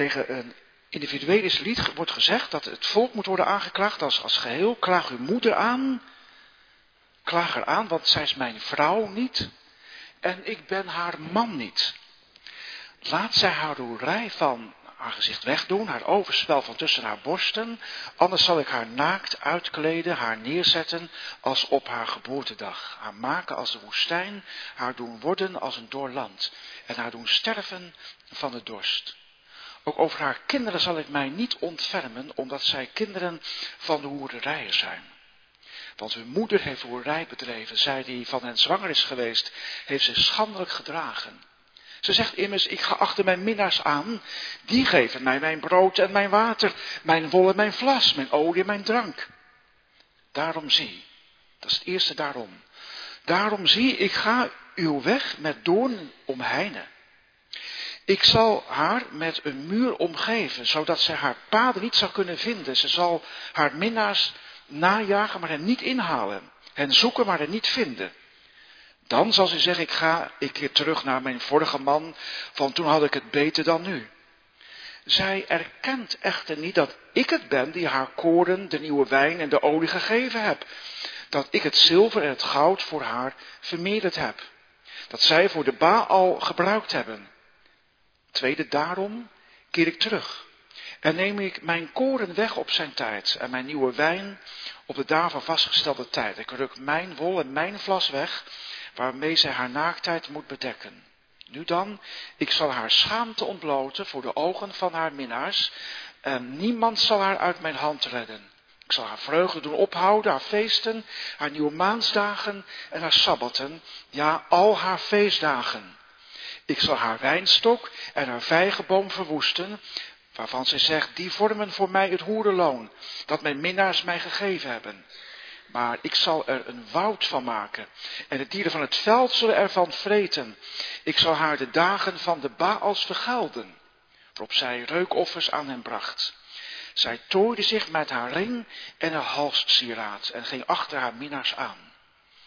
tegen een individueel lied wordt gezegd dat het volk moet worden aangeklaagd als, als geheel. Klaag uw moeder aan. Klaag haar aan, want zij is mijn vrouw niet. En ik ben haar man niet. Laat zij haar roerij van haar gezicht wegdoen, haar overspel van tussen haar borsten. Anders zal ik haar naakt uitkleden, haar neerzetten als op haar geboortedag. Haar maken als de woestijn, haar doen worden als een doorland. En haar doen sterven van de dorst. Ook over haar kinderen zal ik mij niet ontfermen, omdat zij kinderen van de hoererijen zijn. Want hun moeder heeft hoerij bedreven. Zij die van hen zwanger is geweest, heeft ze schandelijk gedragen. Ze zegt immers, ik ga achter mijn minnaars aan. Die geven mij mijn brood en mijn water, mijn wol en mijn vlas, mijn olie en mijn drank. Daarom zie, dat is het eerste daarom. Daarom zie, ik ga uw weg met doorn omheinen. Ik zal haar met een muur omgeven, zodat zij haar paden niet zou kunnen vinden. Ze zal haar minnaars najagen, maar hen niet inhalen. Hen zoeken, maar hen niet vinden. Dan zal ze zeggen, ik ga, ik keer terug naar mijn vorige man, van toen had ik het beter dan nu. Zij erkent echter niet dat ik het ben die haar koren, de nieuwe wijn en de olie gegeven heb. Dat ik het zilver en het goud voor haar vermeerderd heb. Dat zij voor de Baal gebruikt hebben. Tweede, daarom keer ik terug. En neem ik mijn koren weg op zijn tijd en mijn nieuwe wijn op de daarvan vastgestelde tijd. Ik ruk mijn wol en mijn vlas weg, waarmee zij haar naaktheid moet bedekken. Nu dan, ik zal haar schaamte ontbloten voor de ogen van haar minnaars, en niemand zal haar uit mijn hand redden. Ik zal haar vreugde doen ophouden, haar feesten, haar nieuwe maansdagen en haar sabbaten, ja, al haar feestdagen. Ik zal haar wijnstok en haar vijgenboom verwoesten, waarvan zij zegt, die vormen voor mij het hoerenloon, dat mijn minnaars mij gegeven hebben. Maar ik zal er een woud van maken, en de dieren van het veld zullen ervan vreten. Ik zal haar de dagen van de Baals vergelden, waarop zij reukoffers aan hem bracht. Zij tooide zich met haar ring en haar halssieraad en ging achter haar minnaars aan.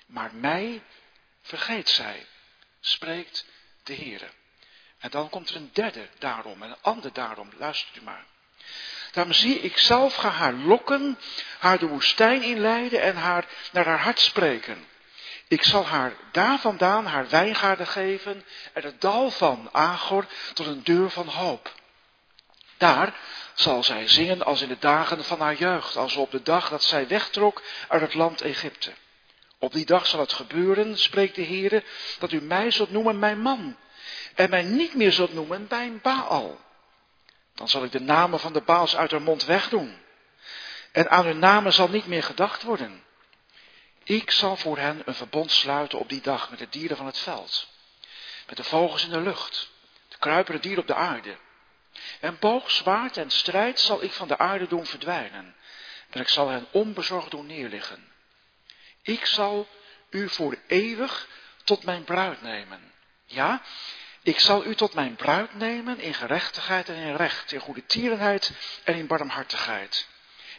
Maar mij vergeet zij, spreekt de Heere. En dan komt er een derde daarom en een ander daarom. Luistert u maar. Daarom zie ik zelf ga haar lokken, haar de woestijn inleiden en haar naar haar hart spreken. Ik zal haar daar vandaan haar wijngaarden geven en het dal van Agor tot een deur van hoop. Daar zal zij zingen als in de dagen van haar jeugd, als op de dag dat zij wegtrok uit het land Egypte. Op die dag zal het gebeuren, spreekt de Heere, dat u mij zult noemen mijn man en mij niet meer zult noemen mijn Baal. Dan zal ik de namen van de Baals uit haar mond wegdoen. En aan hun namen zal niet meer gedacht worden. Ik zal voor hen een verbond sluiten op die dag met de dieren van het veld. Met de vogels in de lucht. De kruipende dieren op de aarde. En boog, zwaard en strijd zal ik van de aarde doen verdwijnen. En ik zal hen onbezorgd doen neerliggen. Ik zal u voor eeuwig tot mijn bruid nemen. Ja, ik zal u tot mijn bruid nemen in gerechtigheid en in recht, in goede tierenheid en in barmhartigheid.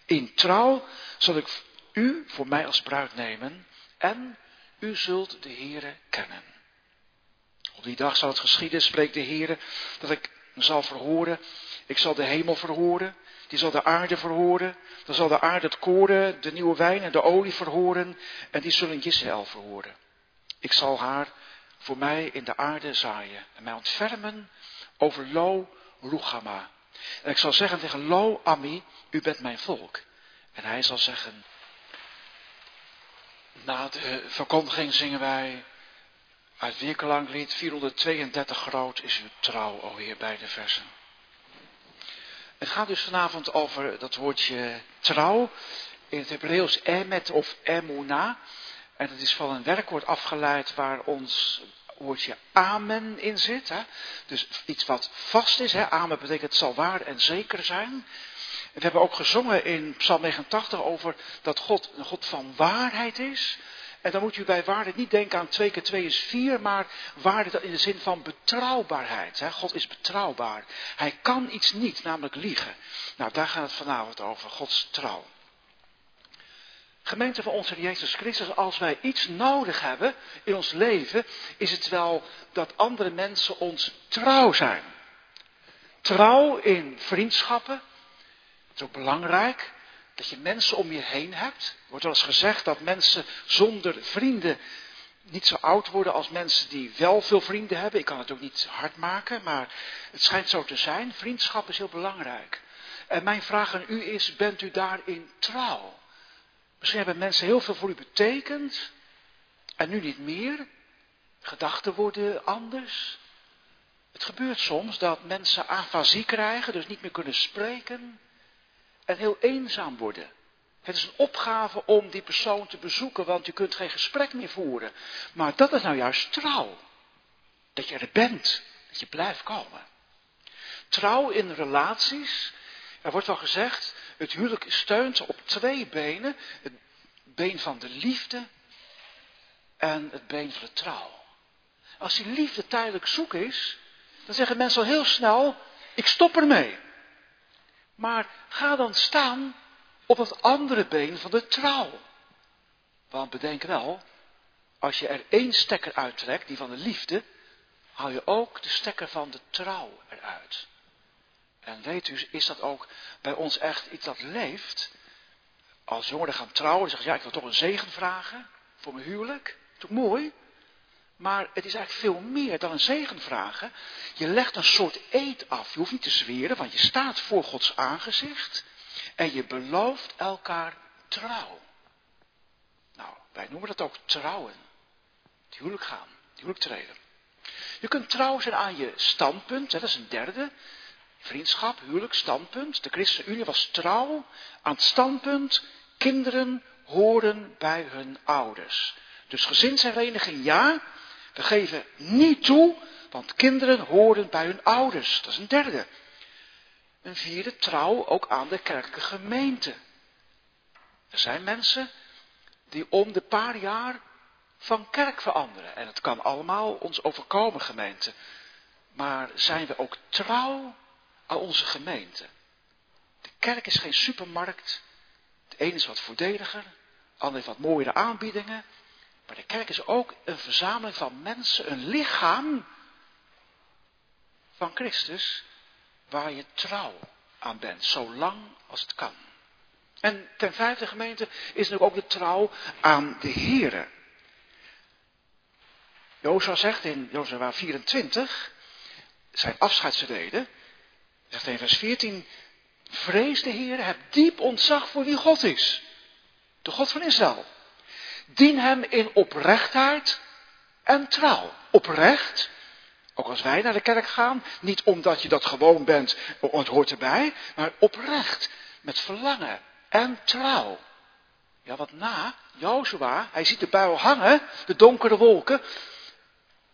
In trouw zal ik u voor mij als bruid nemen en u zult de Heere kennen. Op die dag zal het geschieden, spreekt de Heere, dat ik zal verhoren. Ik zal de hemel verhoren, die zal de aarde verhoren. Dan zal de aarde het koren, de nieuwe wijn en de olie verhoren. En die zullen Israël verhoren. Ik zal haar voor mij in de aarde zaaien. En mij ontfermen over Lo Rugama. En ik zal zeggen tegen Lo Ami, u bent mijn volk. En hij zal zeggen, na de verkondiging zingen wij uit lied 432 groot is uw trouw, o Heer, bij de versen. Het gaat dus vanavond over dat woordje trouw. In het Hebreeuws emet of emuna. En dat is van een werkwoord afgeleid waar ons woordje amen in zit. Hè? Dus iets wat vast is. Hè? Amen betekent het zal waar en zeker zijn. We hebben ook gezongen in Psalm 89 over dat God een God van waarheid is. En dan moet u bij waarde niet denken aan 2 keer 2 is 4, maar waarde in de zin van betrouwbaarheid. God is betrouwbaar. Hij kan iets niet, namelijk liegen. Nou, daar gaat het vanavond over, Gods trouw. Gemeente van onze Jezus Christus, als wij iets nodig hebben in ons leven, is het wel dat andere mensen ons trouw zijn. Trouw in vriendschappen. Het is ook belangrijk dat je mensen om je heen hebt. Wordt wel eens gezegd dat mensen zonder vrienden niet zo oud worden als mensen die wel veel vrienden hebben. Ik kan het ook niet hard maken, maar het schijnt zo te zijn. Vriendschap is heel belangrijk. En mijn vraag aan u is, bent u daarin trouw? Misschien hebben mensen heel veel voor u betekend en nu niet meer. Gedachten worden anders. Het gebeurt soms dat mensen afasie krijgen, dus niet meer kunnen spreken en heel eenzaam worden. Het is een opgave om die persoon te bezoeken, want je kunt geen gesprek meer voeren. Maar dat is nou juist trouw. Dat je er bent, dat je blijft komen. Trouw in relaties. Er wordt wel gezegd, het huwelijk steunt op twee benen. Het been van de liefde en het been van de trouw. Als die liefde tijdelijk zoek is, dan zeggen mensen al heel snel, ik stop ermee. Maar ga dan staan op het andere been van de trouw. Want bedenk wel, als je er één stekker uittrekt, die van de liefde, haal je ook de stekker van de trouw eruit. En weet u, is dat ook bij ons echt iets dat leeft? Als jongeren gaan trouwen, zeggen ja, ik wil toch een zegen vragen voor mijn huwelijk. Toch mooi? Maar het is eigenlijk veel meer dan een zegen vragen. Je legt een soort eed af. Je hoeft niet te zweren, want je staat voor Gods aangezicht. En je belooft elkaar trouw. Nou, wij noemen dat ook trouwen. Het huwelijk gaan, het huwelijk treden. Je kunt trouw zijn aan je standpunt, dat is een derde. Vriendschap, huwelijk, standpunt. De ChristenUnie was trouw aan het standpunt. Kinderen horen bij hun ouders. Dus gezinshereniging ja, we geven niet toe, want kinderen horen bij hun ouders. Dat is een derde. Een vierde, trouw ook aan de kerkelijke gemeente. Er zijn mensen die om de paar jaar van kerk veranderen. En het kan allemaal ons overkomen, gemeente. Maar zijn we ook trouw aan onze gemeente? De kerk is geen supermarkt. De ene is wat voordeliger, de ander heeft wat mooiere aanbiedingen. Maar de kerk is ook een verzameling van mensen, een lichaam van Christus, waar je trouw aan bent, zolang als het kan. En ten vijfde gemeente is er ook de trouw aan de Here. Jozua zegt in Jozua 24, zijn afscheidsreden, zegt in vers 14, vrees de Heer, heb diep ontzag voor wie God is. De God van Israël. Dien hem in oprechtheid en trouw. Oprecht, ook als wij naar de kerk gaan, niet omdat je dat gewoon bent, het hoort erbij, maar oprecht, met verlangen en trouw. Ja, wat na, Jozua, hij ziet de buil hangen, de donkere wolken,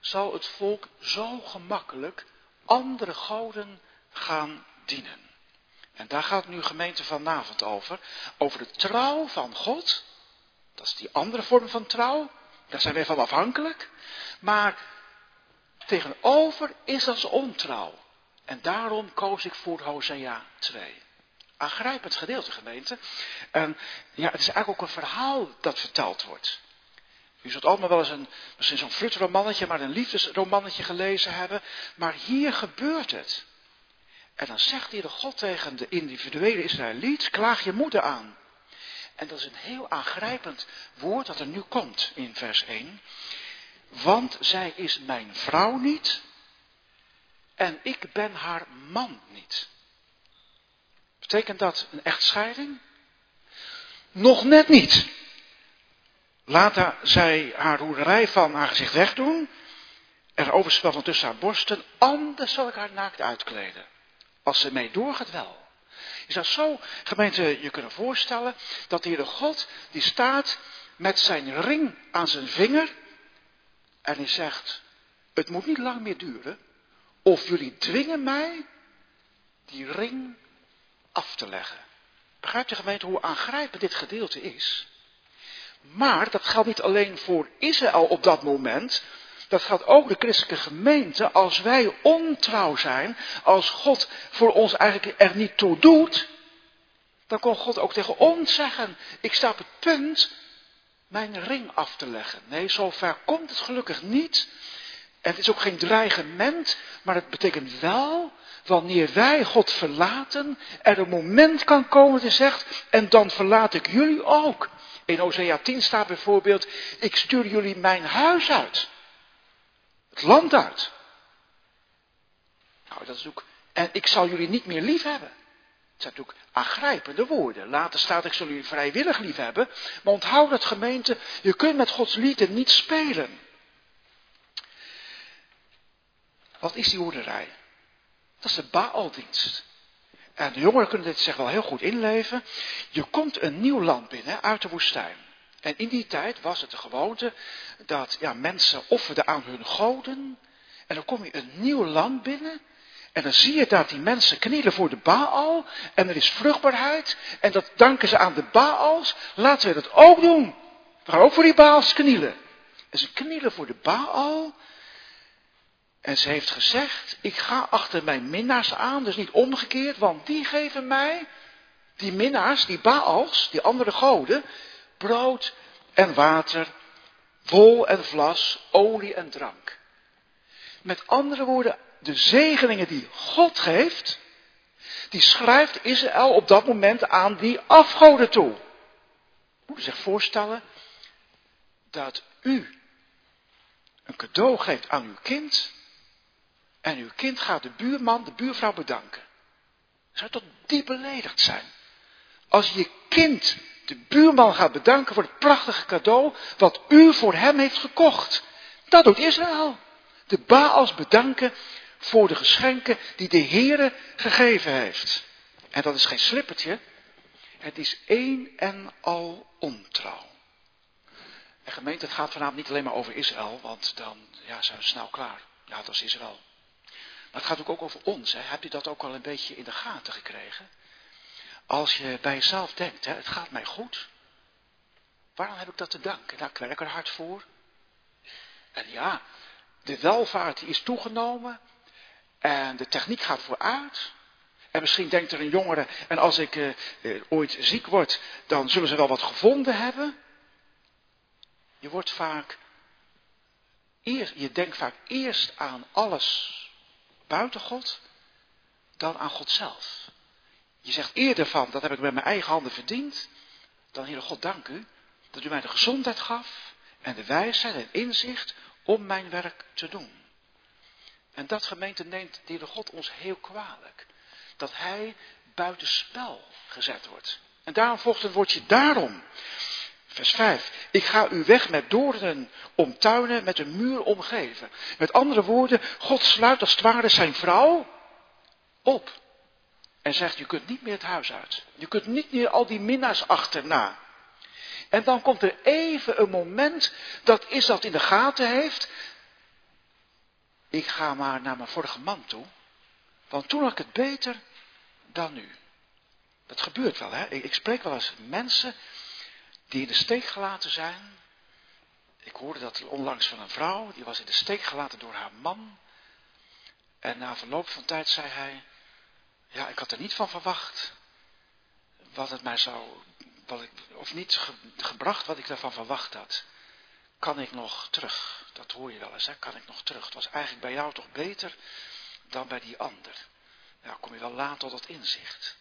zal het volk zo gemakkelijk andere goden gaan dienen. En daar gaat nu gemeente vanavond over, over de trouw van God dat is die andere vorm van trouw. Daar zijn wij van afhankelijk. Maar tegenover is dat ontrouw. En daarom koos ik voor Hosea 2. Aangrijpend gedeelte, gemeente. En ja, het is eigenlijk ook een verhaal dat verteld wordt. U zult allemaal wel eens een, misschien zo'n flutromannetje, maar een liefdesromannetje gelezen hebben. Maar hier gebeurt het. En dan zegt de God tegen de individuele Israëliet, klaag je moeder aan. En dat is een heel aangrijpend woord dat er nu komt in vers 1. Want zij is mijn vrouw niet en ik ben haar man niet. Betekent dat een echtscheiding? Nog net niet. Laat zij haar hoerderij van haar gezicht wegdoen. Er overspel van tussen haar borsten. Anders zal ik haar naakt uitkleden. Als ze mee doorgaat wel. Je zou zo, gemeente, je kunnen voorstellen dat de Heere God, die staat met zijn ring aan zijn vinger en hij zegt, het moet niet lang meer duren of jullie dwingen mij die ring af te leggen. Begrijpt de gemeente hoe aangrijpend dit gedeelte is? Maar dat geldt niet alleen voor Israël op dat moment, dat gaat ook de christelijke gemeente. Als wij ontrouw zijn, als God voor ons eigenlijk er niet toe doet, dan kon God ook tegen ons zeggen, ik sta op het punt mijn ring af te leggen. Nee, zover komt het gelukkig niet. En het is ook geen dreigement, maar het betekent wel wanneer wij God verlaten, er een moment kan komen dat zegt, en dan verlaat ik jullie ook. In Hosea 10 staat bijvoorbeeld, ik stuur jullie mijn huis uit. Het land uit. Nou, dat is ook, en ik zal jullie niet meer lief hebben. Het zijn natuurlijk aangrijpende woorden. Later staat, ik zal jullie vrijwillig lief hebben. Maar onthoud dat gemeente, je kunt met Gods liefde niet spelen. Wat is die hoerderij? Dat is de Baaldienst. En de jongeren kunnen dit zich wel heel goed inleven. Je komt een nieuw land binnen uit de woestijn. En in die tijd was het de gewoonte dat ja, mensen offerden aan hun goden. En dan kom je een nieuw land binnen. En dan zie je dat die mensen knielen voor de Baal. En er is vruchtbaarheid. En dat danken ze aan de Baals. Laten we dat ook doen. We gaan ook voor die Baals knielen. En ze knielen voor de Baal. En ze heeft gezegd, ik ga achter mijn minnaars aan, dus niet omgekeerd, want die geven mij, die minnaars, die Baals, die andere goden, brood en water, wol en vlas, olie en drank. Met andere woorden, de zegeningen die God geeft, die schrijft Israël op dat moment aan die afgoden toe. Moet je zich voorstellen dat u een cadeau geeft aan uw kind en uw kind gaat de buurman, de buurvrouw bedanken. Zou toch diep beledigd zijn? Als je kind de buurman gaat bedanken voor het prachtige cadeau wat u voor hem heeft gekocht. Dat doet Israël. De Baals bedanken voor de geschenken die de Heere gegeven heeft. En dat is geen slippertje. Het is één en al ontrouw. En gemeente, het gaat vanavond niet alleen maar over Israël, want dan ja, zijn we snel klaar. Ja, dat is Israël. Maar het gaat ook over ons. Hebt u dat ook al een beetje in de gaten gekregen? Als je bij jezelf denkt, hè, het gaat mij goed. Waarom heb ik dat te danken? Nou, ik werk er hard voor. En ja, de welvaart is toegenomen. En de techniek gaat vooruit. En misschien denkt er een jongere, en als ik eh, eh, ooit ziek word, dan zullen ze wel wat gevonden hebben. Je wordt vaak, eerst, je denkt vaak eerst aan alles buiten God dan aan God zelf. Je zegt eerder van, dat heb ik met mijn eigen handen verdiend, dan Heere God dank u dat u mij de gezondheid gaf en de wijsheid en inzicht om mijn werk te doen. En dat gemeente neemt de God ons heel kwalijk. Dat hij buitenspel gezet wordt. En daarom volgt het woordje daarom. Vers 5. Ik ga u weg met doornen omtuinen, met een muur omgeven. Met andere woorden, God sluit als het ware zijn vrouw op. En zegt, je kunt niet meer het huis uit. Je kunt niet meer al die minnaars achterna. En dan komt er even een moment dat is dat in de gaten heeft. Ik ga maar naar mijn vorige man toe. Want toen had ik het beter dan nu. Dat gebeurt wel, hè. Ik spreek wel eens mensen die in de steek gelaten zijn. Ik hoorde dat onlangs van een vrouw, die was in de steek gelaten door haar man. En na verloop van tijd zei hij, ja, ik had er niet van verwacht wat het mij zou, wat ik, of niet gebracht wat ik daarvan verwacht had. Kan ik nog terug? Dat hoor je wel eens, hè? kan ik nog terug? Het was eigenlijk bij jou toch beter dan bij die ander. Ja, kom je wel laat tot dat inzicht.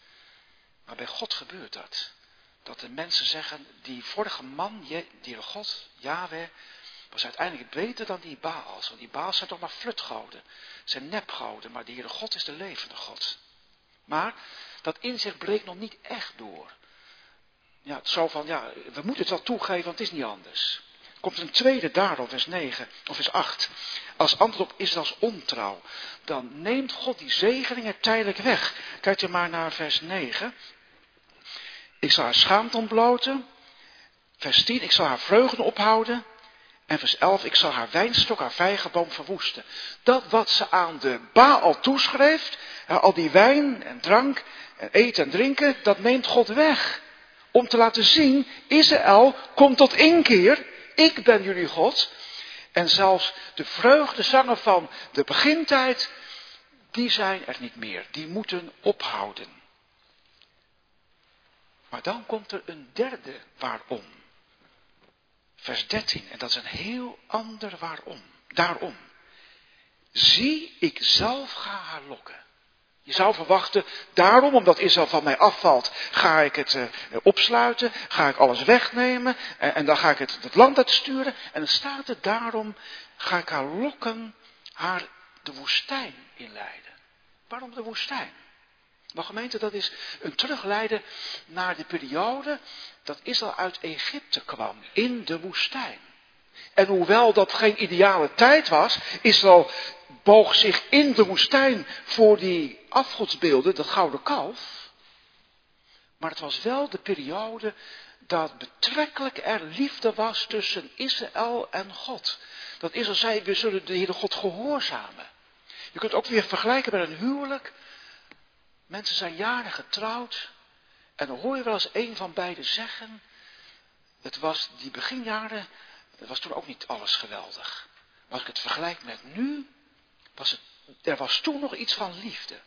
Maar bij God gebeurt dat dat de mensen zeggen, die vorige man, die God, Yahweh, was uiteindelijk beter dan die Baals. Want die Baals zijn toch maar flutgouden, zijn nepgouden, maar de Heere God is de levende God. Maar dat inzicht breekt nog niet echt door. Ja, zo van, ja, we moeten het wel toegeven, want het is niet anders. Er komt een tweede daarom, vers 9 of vers 8. Als antwoord op is als ontrouw. Dan neemt God die zegeningen tijdelijk weg. Kijk je maar naar vers 9. Ik zal haar schaamte ontbloten. Vers 10, ik zal haar vreugde ophouden. En vers 11, ik zal haar wijnstok, haar vijgenboom verwoesten. Dat wat ze aan de Baal toeschreef, al die wijn en drank en eten en drinken, dat neemt God weg. Om te laten zien, Israël komt tot inkeer. Ik ben jullie God. En zelfs de vreugdezangen van de begintijd, die zijn er niet meer. Die moeten ophouden. Maar dan komt er een derde waarom. Vers 13, en dat is een heel ander waarom. Daarom. Zie, ik zelf ga haar lokken. Je zou verwachten, daarom, omdat Israël van mij afvalt, ga ik het uh, opsluiten, ga ik alles wegnemen en, en dan ga ik het, het land uitsturen. En dan staat er, daarom ga ik haar lokken, haar de woestijn inleiden. Waarom de woestijn? Maar gemeente, dat is een terugleiden naar de periode dat Israël uit Egypte kwam, in de woestijn. En hoewel dat geen ideale tijd was, Israël boog zich in de woestijn voor die afgodsbeelden, dat gouden kalf. Maar het was wel de periode dat betrekkelijk er liefde was tussen Israël en God. Dat Israël zei, we zullen de Heere God gehoorzamen. Je kunt ook weer vergelijken met een huwelijk. Mensen zijn jaren getrouwd. En dan hoor je wel eens een van beiden zeggen. Het was die beginjaren, het was toen ook niet alles geweldig. Maar als ik het vergelijk met nu, was het, er was toen nog iets van liefde.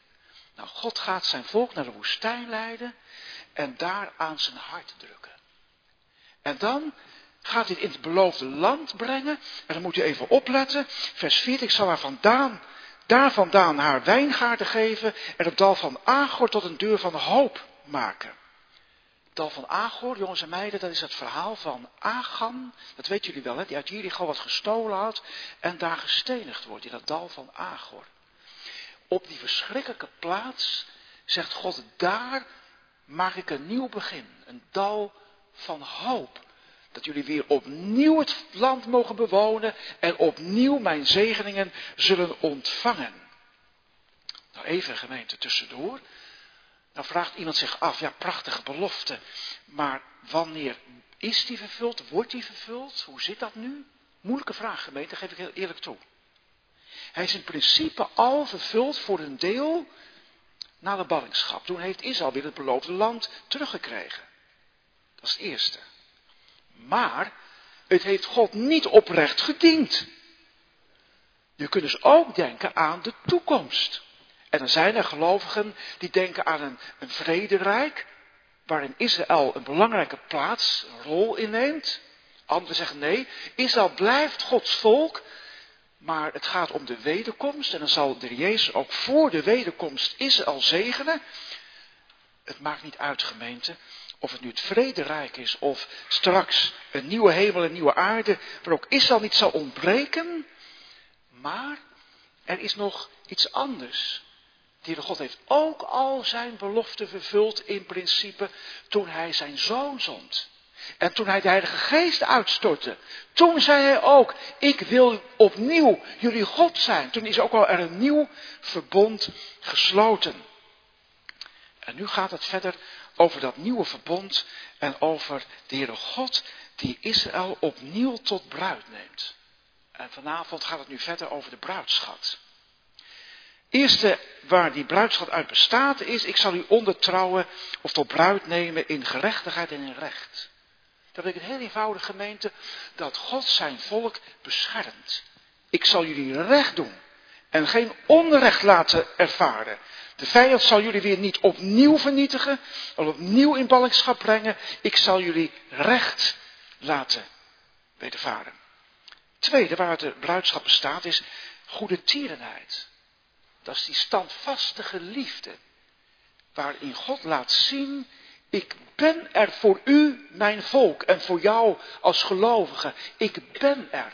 Nou, God gaat zijn volk naar de woestijn leiden en daar aan zijn hart drukken. En dan gaat hij het in het beloofde land brengen. En dan moet u even opletten. Vers 4, ik zal haar vandaan daar vandaan haar wijngaarden geven en het dal van Agor tot een deur van hoop maken. Het dal van Agor, jongens en meiden, dat is het verhaal van Agan. Dat weten jullie wel, hè? die uit Jericho wat gestolen had en daar gestenigd wordt in dat dal van Agor. Op die verschrikkelijke plaats zegt God, daar maak ik een nieuw begin. Een dal van hoop. Dat jullie weer opnieuw het land mogen bewonen en opnieuw mijn zegeningen zullen ontvangen. Nou, even gemeente tussendoor. Dan vraagt iemand zich af, ja, prachtige belofte, maar wanneer is die vervuld? Wordt die vervuld? Hoe zit dat nu? Moeilijke vraag, gemeente, geef ik heel eerlijk toe. Hij is in principe al vervuld voor een deel na de ballingschap. Toen heeft Israël weer het beloofde land teruggekregen. Dat is het eerste. Maar het heeft God niet oprecht gediend. Je kunt dus ook denken aan de toekomst. En er zijn er gelovigen die denken aan een, een vrederijk, waarin Israël een belangrijke plaats, een rol inneemt. Anderen zeggen nee, Israël blijft Gods volk, maar het gaat om de wederkomst. En dan zal de Jezus ook voor de wederkomst Israël zegenen. Het maakt niet uit, gemeente, of het nu het vrederijk is, of straks een nieuwe hemel en nieuwe aarde, waar ook Israël niet zal ontbreken. Maar er is nog iets anders. De God heeft ook al zijn belofte vervuld in principe toen hij zijn zoon zond. En toen hij de Heilige Geest uitstortte, toen zei hij ook, ik wil opnieuw jullie God zijn. Toen is ook al er een nieuw verbond gesloten. En nu gaat het verder over dat nieuwe verbond en over de Heere God die Israël opnieuw tot bruid neemt. En vanavond gaat het nu verder over de bruidschat. Eerste waar die bruidschat uit bestaat is, ik zal u ondertrouwen of tot bruid nemen in gerechtigheid en in recht. Dat betekent heel eenvoudig gemeente dat God zijn volk beschermt. Ik zal jullie recht doen en geen onrecht laten ervaren. De vijand zal jullie weer niet opnieuw vernietigen, of opnieuw in ballingschap brengen. Ik zal jullie recht laten wedervaren. Tweede, waar de bruidschap bestaat, is goede tierenheid. Dat is die standvastige liefde, waarin God laat zien, ik ben er voor u, mijn volk, en voor jou als gelovige. Ik ben er.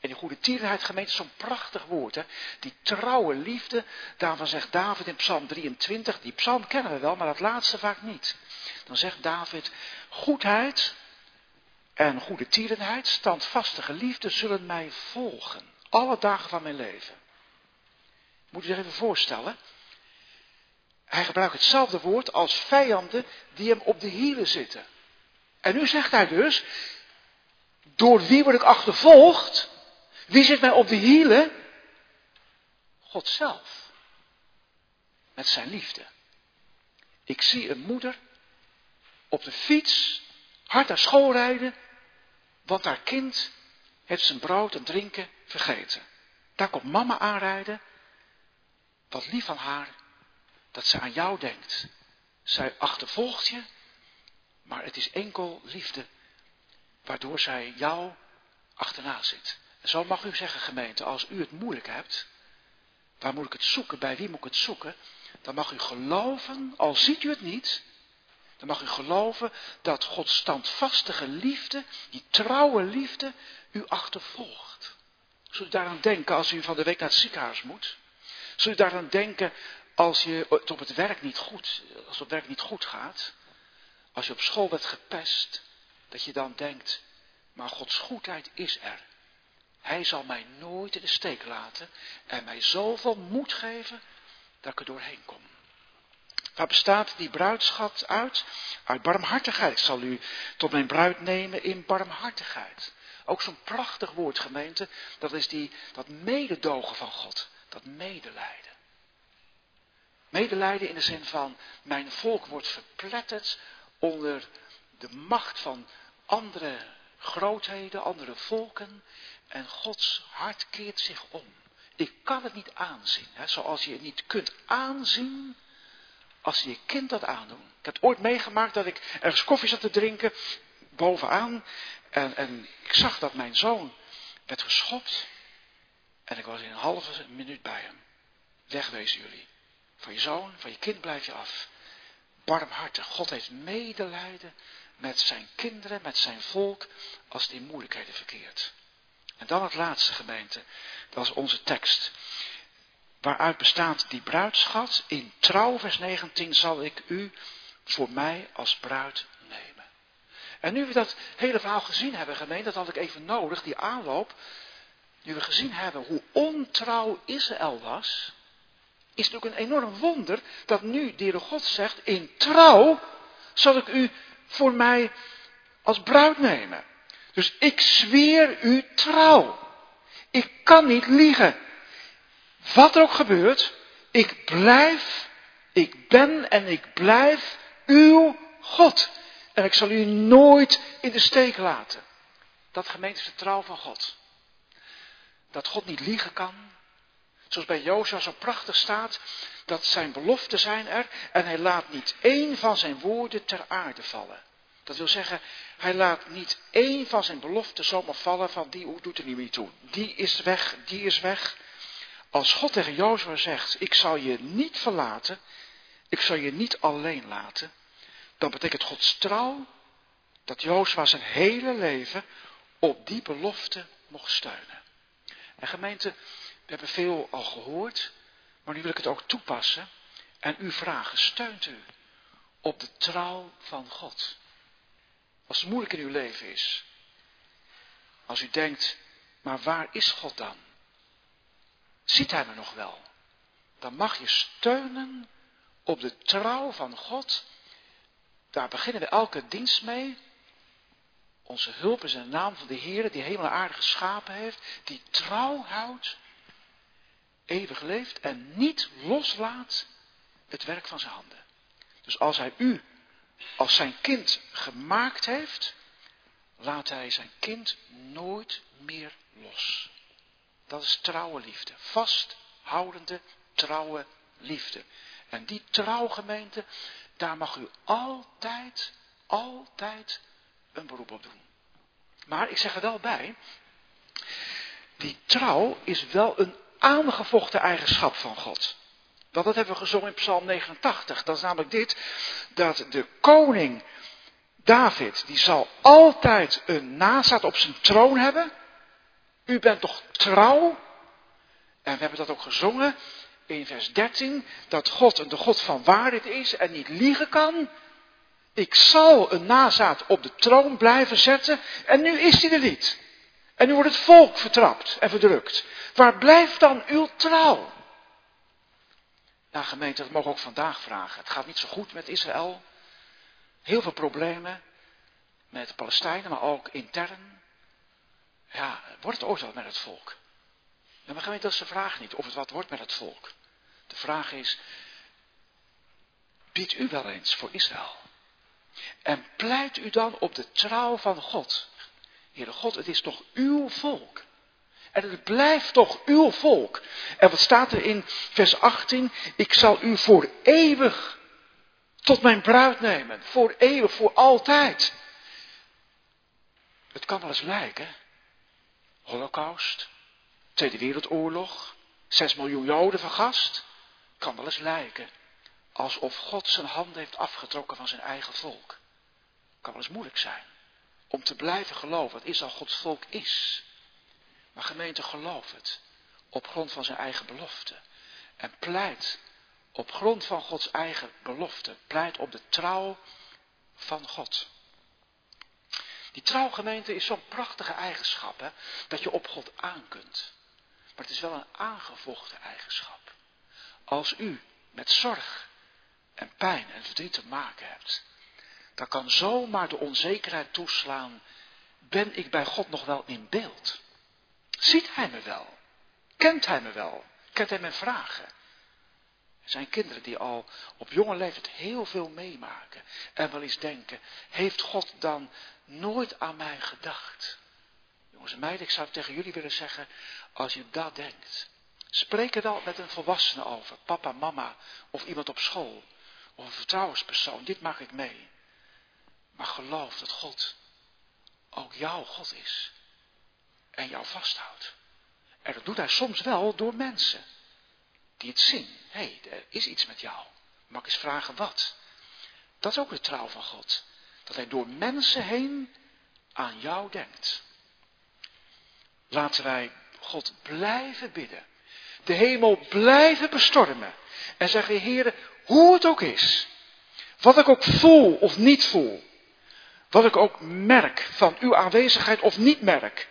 En die goede tierenheid gemeente zo'n prachtig woord. Hè? Die trouwe liefde, daarvan zegt David in Psalm 23, die psalm kennen we wel, maar dat laatste vaak niet. Dan zegt David, goedheid en goede tierenheid, standvastige liefde zullen mij volgen. Alle dagen van mijn leven. Moet u zich even voorstellen. Hij gebruikt hetzelfde woord als vijanden die hem op de hielen zitten. En nu zegt hij dus, door wie word ik achtervolgd? Wie zit mij op de hielen? God zelf. Met zijn liefde. Ik zie een moeder op de fiets hard naar school rijden, want haar kind heeft zijn brood en drinken vergeten. Daar komt mama aanrijden. Wat lief van haar dat ze aan jou denkt. Zij achtervolgt je, maar het is enkel liefde waardoor zij jou achterna zit. Zo mag u zeggen, gemeente, als u het moeilijk hebt, Waar moet ik het zoeken? Bij wie moet ik het zoeken? Dan mag u geloven, al ziet u het niet, dan mag u geloven dat Gods standvastige liefde, die trouwe liefde, u achtervolgt. Zult u daaraan denken als u van de week naar het ziekenhuis moet? Zult u daaraan denken als je het op het werk niet goed, als op werk niet goed gaat? Als je op school werd gepest, dat je dan denkt, maar Gods goedheid is er. Hij zal mij nooit in de steek laten en mij zoveel moed geven dat ik er doorheen kom. Waar bestaat die bruidschat uit? Uit barmhartigheid zal u tot mijn bruid nemen in barmhartigheid. Ook zo'n prachtig woord, gemeente, dat is die, dat mededogen van God, dat medelijden. Medelijden in de zin van, mijn volk wordt verpletterd onder de macht van andere grootheden, andere volken, en Gods hart keert zich om. Ik kan het niet aanzien, hè, zoals je het niet kunt aanzien als je je kind dat aandoen. Ik heb ooit meegemaakt dat ik ergens koffie zat te drinken, bovenaan. En, en ik zag dat mijn zoon werd geschopt. En ik was in een halve minuut bij hem. Wegwezen jullie. Van je zoon, van je kind blijf je af. Barmhartig. God heeft medelijden met zijn kinderen, met zijn volk, als in moeilijkheden verkeert. En dan het laatste gemeente. Dat is onze tekst waaruit bestaat die bruidschat. In trouw, vers 19, zal ik u voor mij als bruid nemen. En nu we dat hele verhaal gezien hebben, gemeente, dat had ik even nodig, die aanloop. Nu we gezien hebben hoe ontrouw Israël was, is ook een enorm wonder dat nu de God zegt, in trouw zal ik u voor mij als bruid nemen. Dus ik zweer u trouw. Ik kan niet liegen. Wat er ook gebeurt, ik blijf, ik ben en ik blijf uw God. En ik zal u nooit in de steek laten. Dat gemeente is vertrouwen van God. Dat God niet liegen kan. Zoals bij Jozua zo prachtig staat, dat zijn beloften zijn er en hij laat niet één van zijn woorden ter aarde vallen. Dat wil zeggen, hij laat niet één van zijn beloften zomaar vallen van die doet er niet meer toe. Die is weg, die is weg. Als God tegen Jozua zegt, ik zal je niet verlaten, ik zal je niet alleen laten, dan betekent Gods trouw dat Jozua zijn hele leven op die belofte mocht steunen. En gemeente, we hebben veel al gehoord, maar nu wil ik het ook toepassen en u vragen, steunt u op de trouw van God? Als het moeilijk in uw leven is, als u denkt, maar waar is God dan? ziet hij me nog wel. Dan mag je steunen op de trouw van God. Daar beginnen we elke dienst mee. Onze hulp is in de naam van de Heer die hemel en aarde geschapen heeft. Die trouw houdt, eeuwig leeft en niet loslaat het werk van zijn handen. Dus als hij u als zijn kind gemaakt heeft, laat hij zijn kind nooit meer los. Dat is trouwe liefde. Vasthoudende, trouwe liefde. En die trouwgemeente, daar mag u altijd, altijd een beroep op doen. Maar ik zeg er wel bij, die trouw is wel een aangevochten eigenschap van God. Want dat hebben we gezongen in Psalm 89. Dat is namelijk dit, dat de koning David, die zal altijd een nazaat op zijn troon hebben. U bent toch trouw? En we hebben dat ook gezongen in vers 13, dat God de God van waarheid is en niet liegen kan. Ik zal een nazaat op de troon blijven zetten en nu is hij er niet. En nu wordt het volk vertrapt en verdrukt. Waar blijft dan uw trouw? Nou gemeente, dat mogen we ook vandaag vragen. Het gaat niet zo goed met Israël. Heel veel problemen met Palestijnen, maar ook intern. Ja, wordt het ooit wat met het volk? Ja, maar gemeente, dat is de vraag niet, of het wat wordt met het volk. De vraag is, biedt u wel eens voor Israël? En pleit u dan op de trouw van God? Heere God, het is toch uw volk? En het blijft toch uw volk? En wat staat er in vers 18? Ik zal u voor eeuwig tot mijn bruid nemen. Voor eeuwig, voor altijd. Het kan wel eens lijken Holocaust, Tweede Wereldoorlog, zes miljoen Joden vergast. Kan wel eens lijken alsof God zijn hand heeft afgetrokken van zijn eigen volk. Kan wel eens moeilijk zijn om te blijven geloven dat Israël Gods volk is. Maar gemeente, geloof het op grond van zijn eigen belofte. En pleit op grond van Gods eigen belofte. Pleit op de trouw van God. Die trouwgemeente is zo'n prachtige eigenschap, dat je op God aan kunt. Maar het is wel een aangevochten eigenschap. Als u met zorg en pijn en verdriet te maken hebt, dan kan zomaar de onzekerheid toeslaan, ben ik bij God nog wel in beeld? Ziet hij me wel? Kent hij me wel? Kent hij mijn vragen? Er zijn kinderen die al op jonge leeftijd heel veel meemaken en wel eens denken, heeft God dan nooit aan mij gedacht? Jongens en meiden, ik zou tegen jullie willen zeggen, als je dat denkt, spreek er dan met een volwassene over, papa, mama of iemand op school of een vertrouwenspersoon, dit maak ik mee. Maar geloof dat God ook jouw God is en jou vasthoudt. En dat doet hij soms wel door mensen die het zien. Hé, hey, er is iets met jou. Mag ik eens vragen wat? Dat is ook de trouw van God. Dat hij door mensen heen aan jou denkt. Laten wij God blijven bidden. De hemel blijven bestormen. En zeggen, heren, hoe het ook is. Wat ik ook voel of niet voel. Wat ik ook merk van uw aanwezigheid of niet merk.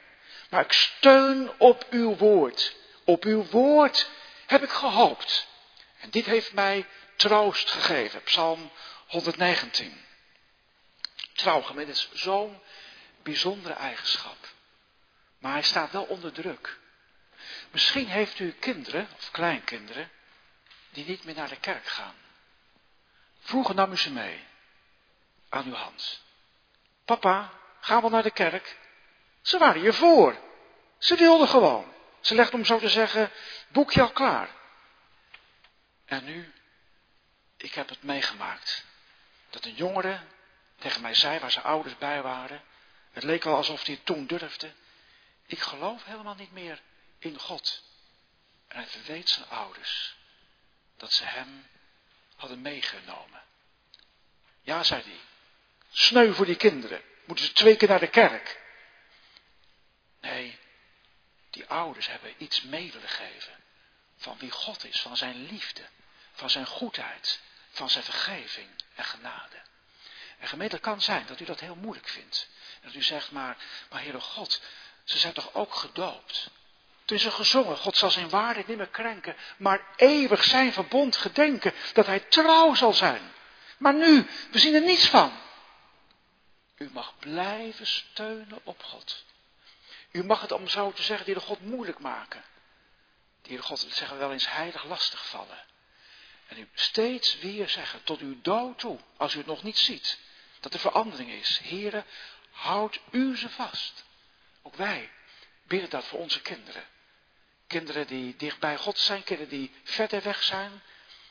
Maar ik steun op uw woord. Op uw woord heb ik gehoopt. En dit heeft mij troost gegeven. Psalm 119. Trouw, gemeente, is zo'n bijzondere eigenschap. Maar hij staat wel onder druk. Misschien heeft u kinderen, of kleinkinderen, die niet meer naar de kerk gaan. Vroeger nam u ze mee. Aan uw hand. Papa, gaan we naar de kerk? Ze waren hiervoor. Ze wilden gewoon. Ze legden om zo te zeggen, boekje al klaar. En nu, ik heb het meegemaakt. Dat een jongere tegen mij zei waar zijn ouders bij waren. Het leek wel alsof hij het toen durfde. Ik geloof helemaal niet meer in God. En hij verweet zijn ouders dat ze hem hadden meegenomen. Ja, zei hij. Sneu voor die kinderen. Moeten ze twee keer naar de kerk. Nee, die ouders hebben iets mee willen geven. Van wie God is, van zijn liefde, van zijn goedheid, van zijn vergeving en genade. En gemeente, kan zijn dat u dat heel moeilijk vindt. Dat u zegt, maar, maar Heere God, ze zijn toch ook gedoopt? Toen is er gezongen, God zal zijn waarde niet meer krenken, maar eeuwig zijn verbond gedenken, dat hij trouw zal zijn. Maar nu, we zien er niets van. U mag blijven steunen op God. U mag het, om zo te zeggen, de God moeilijk maken. De God, zeggen we wel eens, heilig lastig vallen. En u steeds weer zeggen, tot uw dood toe, als u het nog niet ziet, dat er verandering is. Heren, houd u ze vast. Ook wij bidden dat voor onze kinderen. Kinderen die dicht bij God zijn, kinderen die verder weg zijn.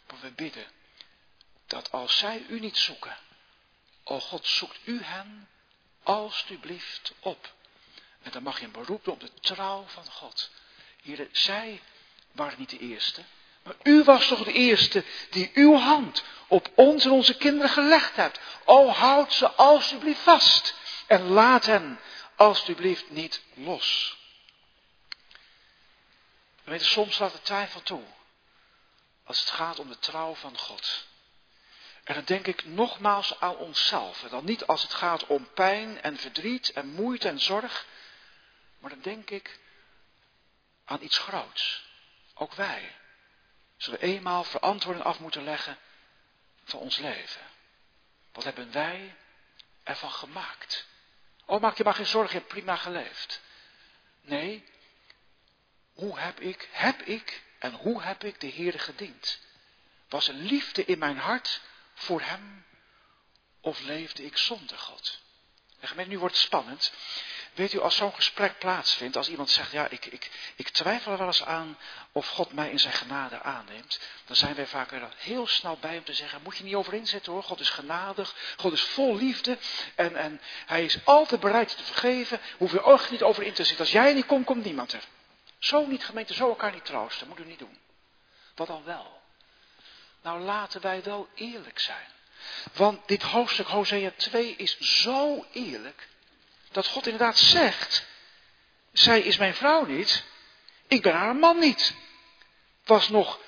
Maar we bidden dat als zij u niet zoeken, o God, zoekt u hen alstublieft op. En dan mag je beroep doen op de trouw van God. Zij waren niet de eerste, maar u was toch de eerste die uw hand op ons en onze kinderen gelegd hebt. O, houd ze alstublieft vast en laat hen alstublieft niet los. We weten, soms laat de twijfel toe als het gaat om de trouw van God. En dan denk ik nogmaals aan onszelf. En dan niet als het gaat om pijn en verdriet en moeite en zorg. Maar dan denk ik aan iets groots. Ook wij zullen eenmaal verantwoording af moeten leggen van ons leven. Wat hebben wij ervan gemaakt? Oh, maak je maar geen zorgen, je hebt prima geleefd. Nee, hoe heb ik, heb ik en hoe heb ik de Heer gediend? Was er liefde in mijn hart voor Hem of leefde ik zonder God? En gemeente, nu wordt het spannend. Weet u, als zo'n gesprek plaatsvindt, als iemand zegt, ja, ik, ik, ik twijfel er wel eens aan of God mij in zijn genade aanneemt, dan zijn wij vaak er heel snel bij om te zeggen, moet je niet over inzetten hoor, God is genadig, God is vol liefde en, en hij is altijd bereid te vergeven, hoef je ook niet over in te zitten. Als jij niet komt, komt niemand er. Zo niet gemeente, zo elkaar niet troosten. Moet u niet doen. Wat dan wel? Nou laten wij wel eerlijk zijn. Want dit hoofdstuk Hosea 2 is zo eerlijk. Dat God inderdaad zegt. Zij is mijn vrouw niet. Ik ben haar man niet. Was nog,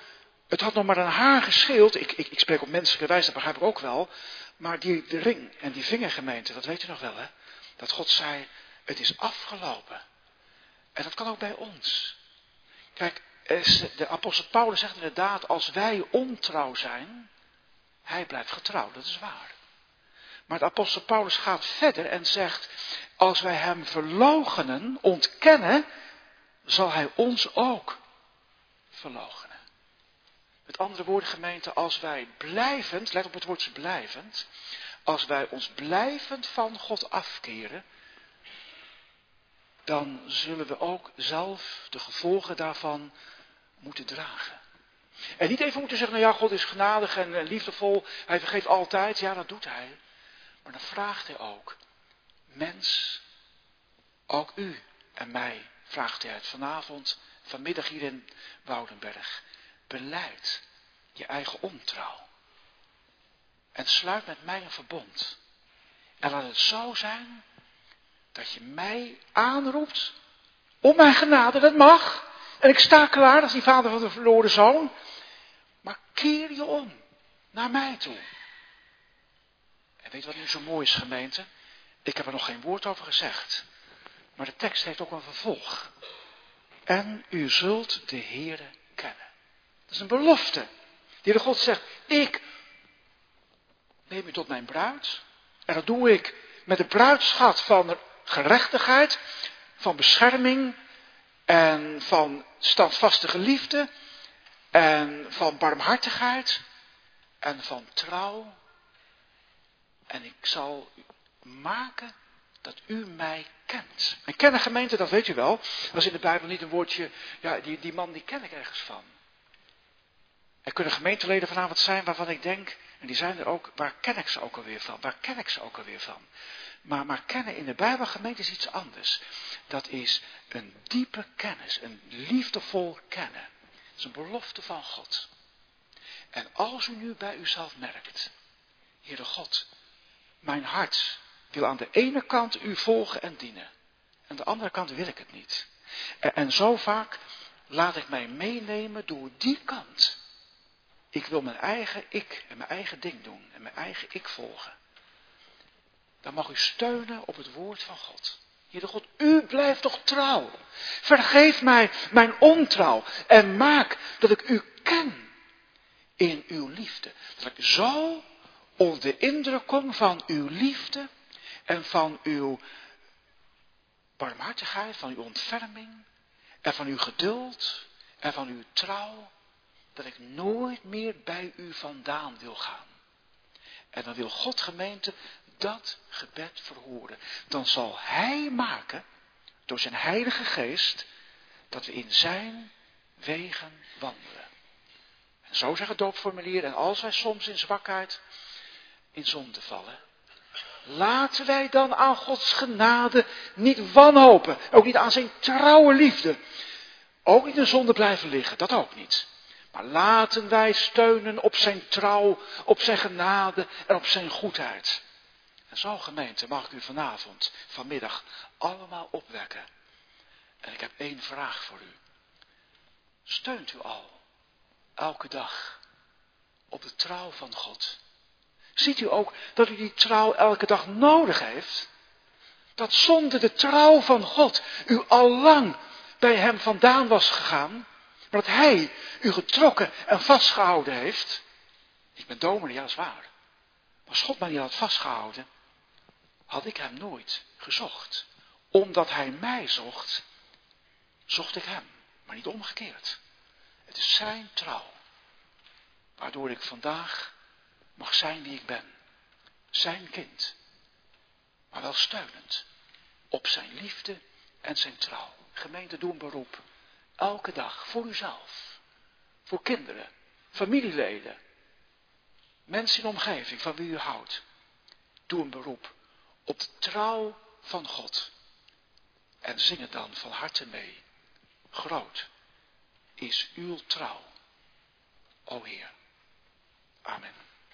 het had nog maar een haar gescheeld. Ik, ik, ik spreek op menselijke wijze, dat begrijp ik ook wel. Maar die ring en die vingergemeente, dat weet u nog wel hè. Dat God zei, het is afgelopen. En dat kan ook bij ons. Kijk, de apostel Paulus zegt inderdaad, als wij ontrouw zijn, hij blijft getrouw, dat is waar. Maar de apostel Paulus gaat verder en zegt, als wij hem verlogenen, ontkennen, zal hij ons ook verlogenen. Met andere woorden, gemeente, als wij blijvend, let op het woordje blijvend, als wij ons blijvend van God afkeren, dan zullen we ook zelf de gevolgen daarvan moeten dragen. En niet even moeten zeggen, nou ja, God is genadig en liefdevol, hij vergeeft altijd, ja dat doet hij. Maar dan vraagt hij ook, mens, ook u en mij, vraagt hij het vanavond, vanmiddag hier in Woudenberg. Beleid je eigen ontrouw. En sluit met mij een verbond. En laat het zo zijn dat je mij aanroept om mijn genade, dat mag. En ik sta klaar als die vader van de verloren zoon. Maar keer je om naar mij toe. Weet wat nu zo mooi is, gemeente? Ik heb er nog geen woord over gezegd. Maar de tekst heeft ook een vervolg. En u zult de Heere kennen. Dat is een belofte. Die de God zegt, ik neem u tot mijn bruid. En dat doe ik met de bruidschat van gerechtigheid, van bescherming en van standvastige liefde en van barmhartigheid en van trouw. En ik zal maken dat u mij kent. En kennen gemeente, dat weet u wel. Dat is in de Bijbel niet een woordje, ja, die, die man die ken ik ergens van. Er kunnen gemeenteleden vanavond zijn waarvan ik denk, en die zijn er ook, waar ken ik ze ook alweer van? Waar ken ik ze ook alweer van? Maar, maar kennen in de Bijbelgemeente is iets anders. Dat is een diepe kennis, een liefdevol kennen. Dat is een belofte van God. En als u nu bij uzelf merkt, Heere God, mijn hart wil aan de ene kant u volgen en dienen. Aan de andere kant wil ik het niet. En, zo vaak laat ik mij meenemen door die kant. Ik wil mijn eigen ik en mijn eigen ding doen en mijn eigen ik volgen dan mag u steunen op het woord van God. Heere God, u blijft toch trouw. Vergeef mij mijn ontrouw en maak dat ik u ken in uw liefde. Dat ik zo onder de indruk kom van uw liefde en van uw barmhartigheid, van uw ontferming en van uw geduld en van uw trouw, dat ik nooit meer bij u vandaan wil gaan. En dan wil God gemeente dat gebed verhoren. Dan zal Hij maken, door zijn Heilige Geest, dat we in zijn wegen wandelen. En zo zegt het doopformulier, en als wij soms in zwakheid in zonde vallen, laten wij dan aan Gods genade niet wanhopen. Ook niet aan zijn trouwe liefde. Ook niet in zonde blijven liggen, dat ook niet. Maar laten wij steunen op zijn trouw, op zijn genade en op zijn goedheid. En zo gemeente mag ik u vanavond, vanmiddag, allemaal opwekken. En ik heb één vraag voor u. Steunt u al, elke dag, op de trouw van God? Ziet u ook dat u die trouw elke dag nodig heeft? Dat zonder de trouw van God u al lang bij hem vandaan was gegaan, maar dat hij u getrokken en vastgehouden heeft? Ik ben dominee, ja is waar. Maar als God mij niet had vastgehouden, had ik hem nooit gezocht. Omdat hij mij zocht, zocht ik hem, maar niet omgekeerd. Het is zijn trouw, waardoor ik vandaag mag zijn wie ik ben. Zijn kind, maar wel steunend op zijn liefde en zijn trouw. Gemeente, doe een beroep. Elke dag voor uzelf, voor kinderen, familieleden, mensen in de omgeving van wie u houdt. Doe een beroep op de trouw van God. En zing het dan van harte mee. groot is uw trouw, o Heer. Amen.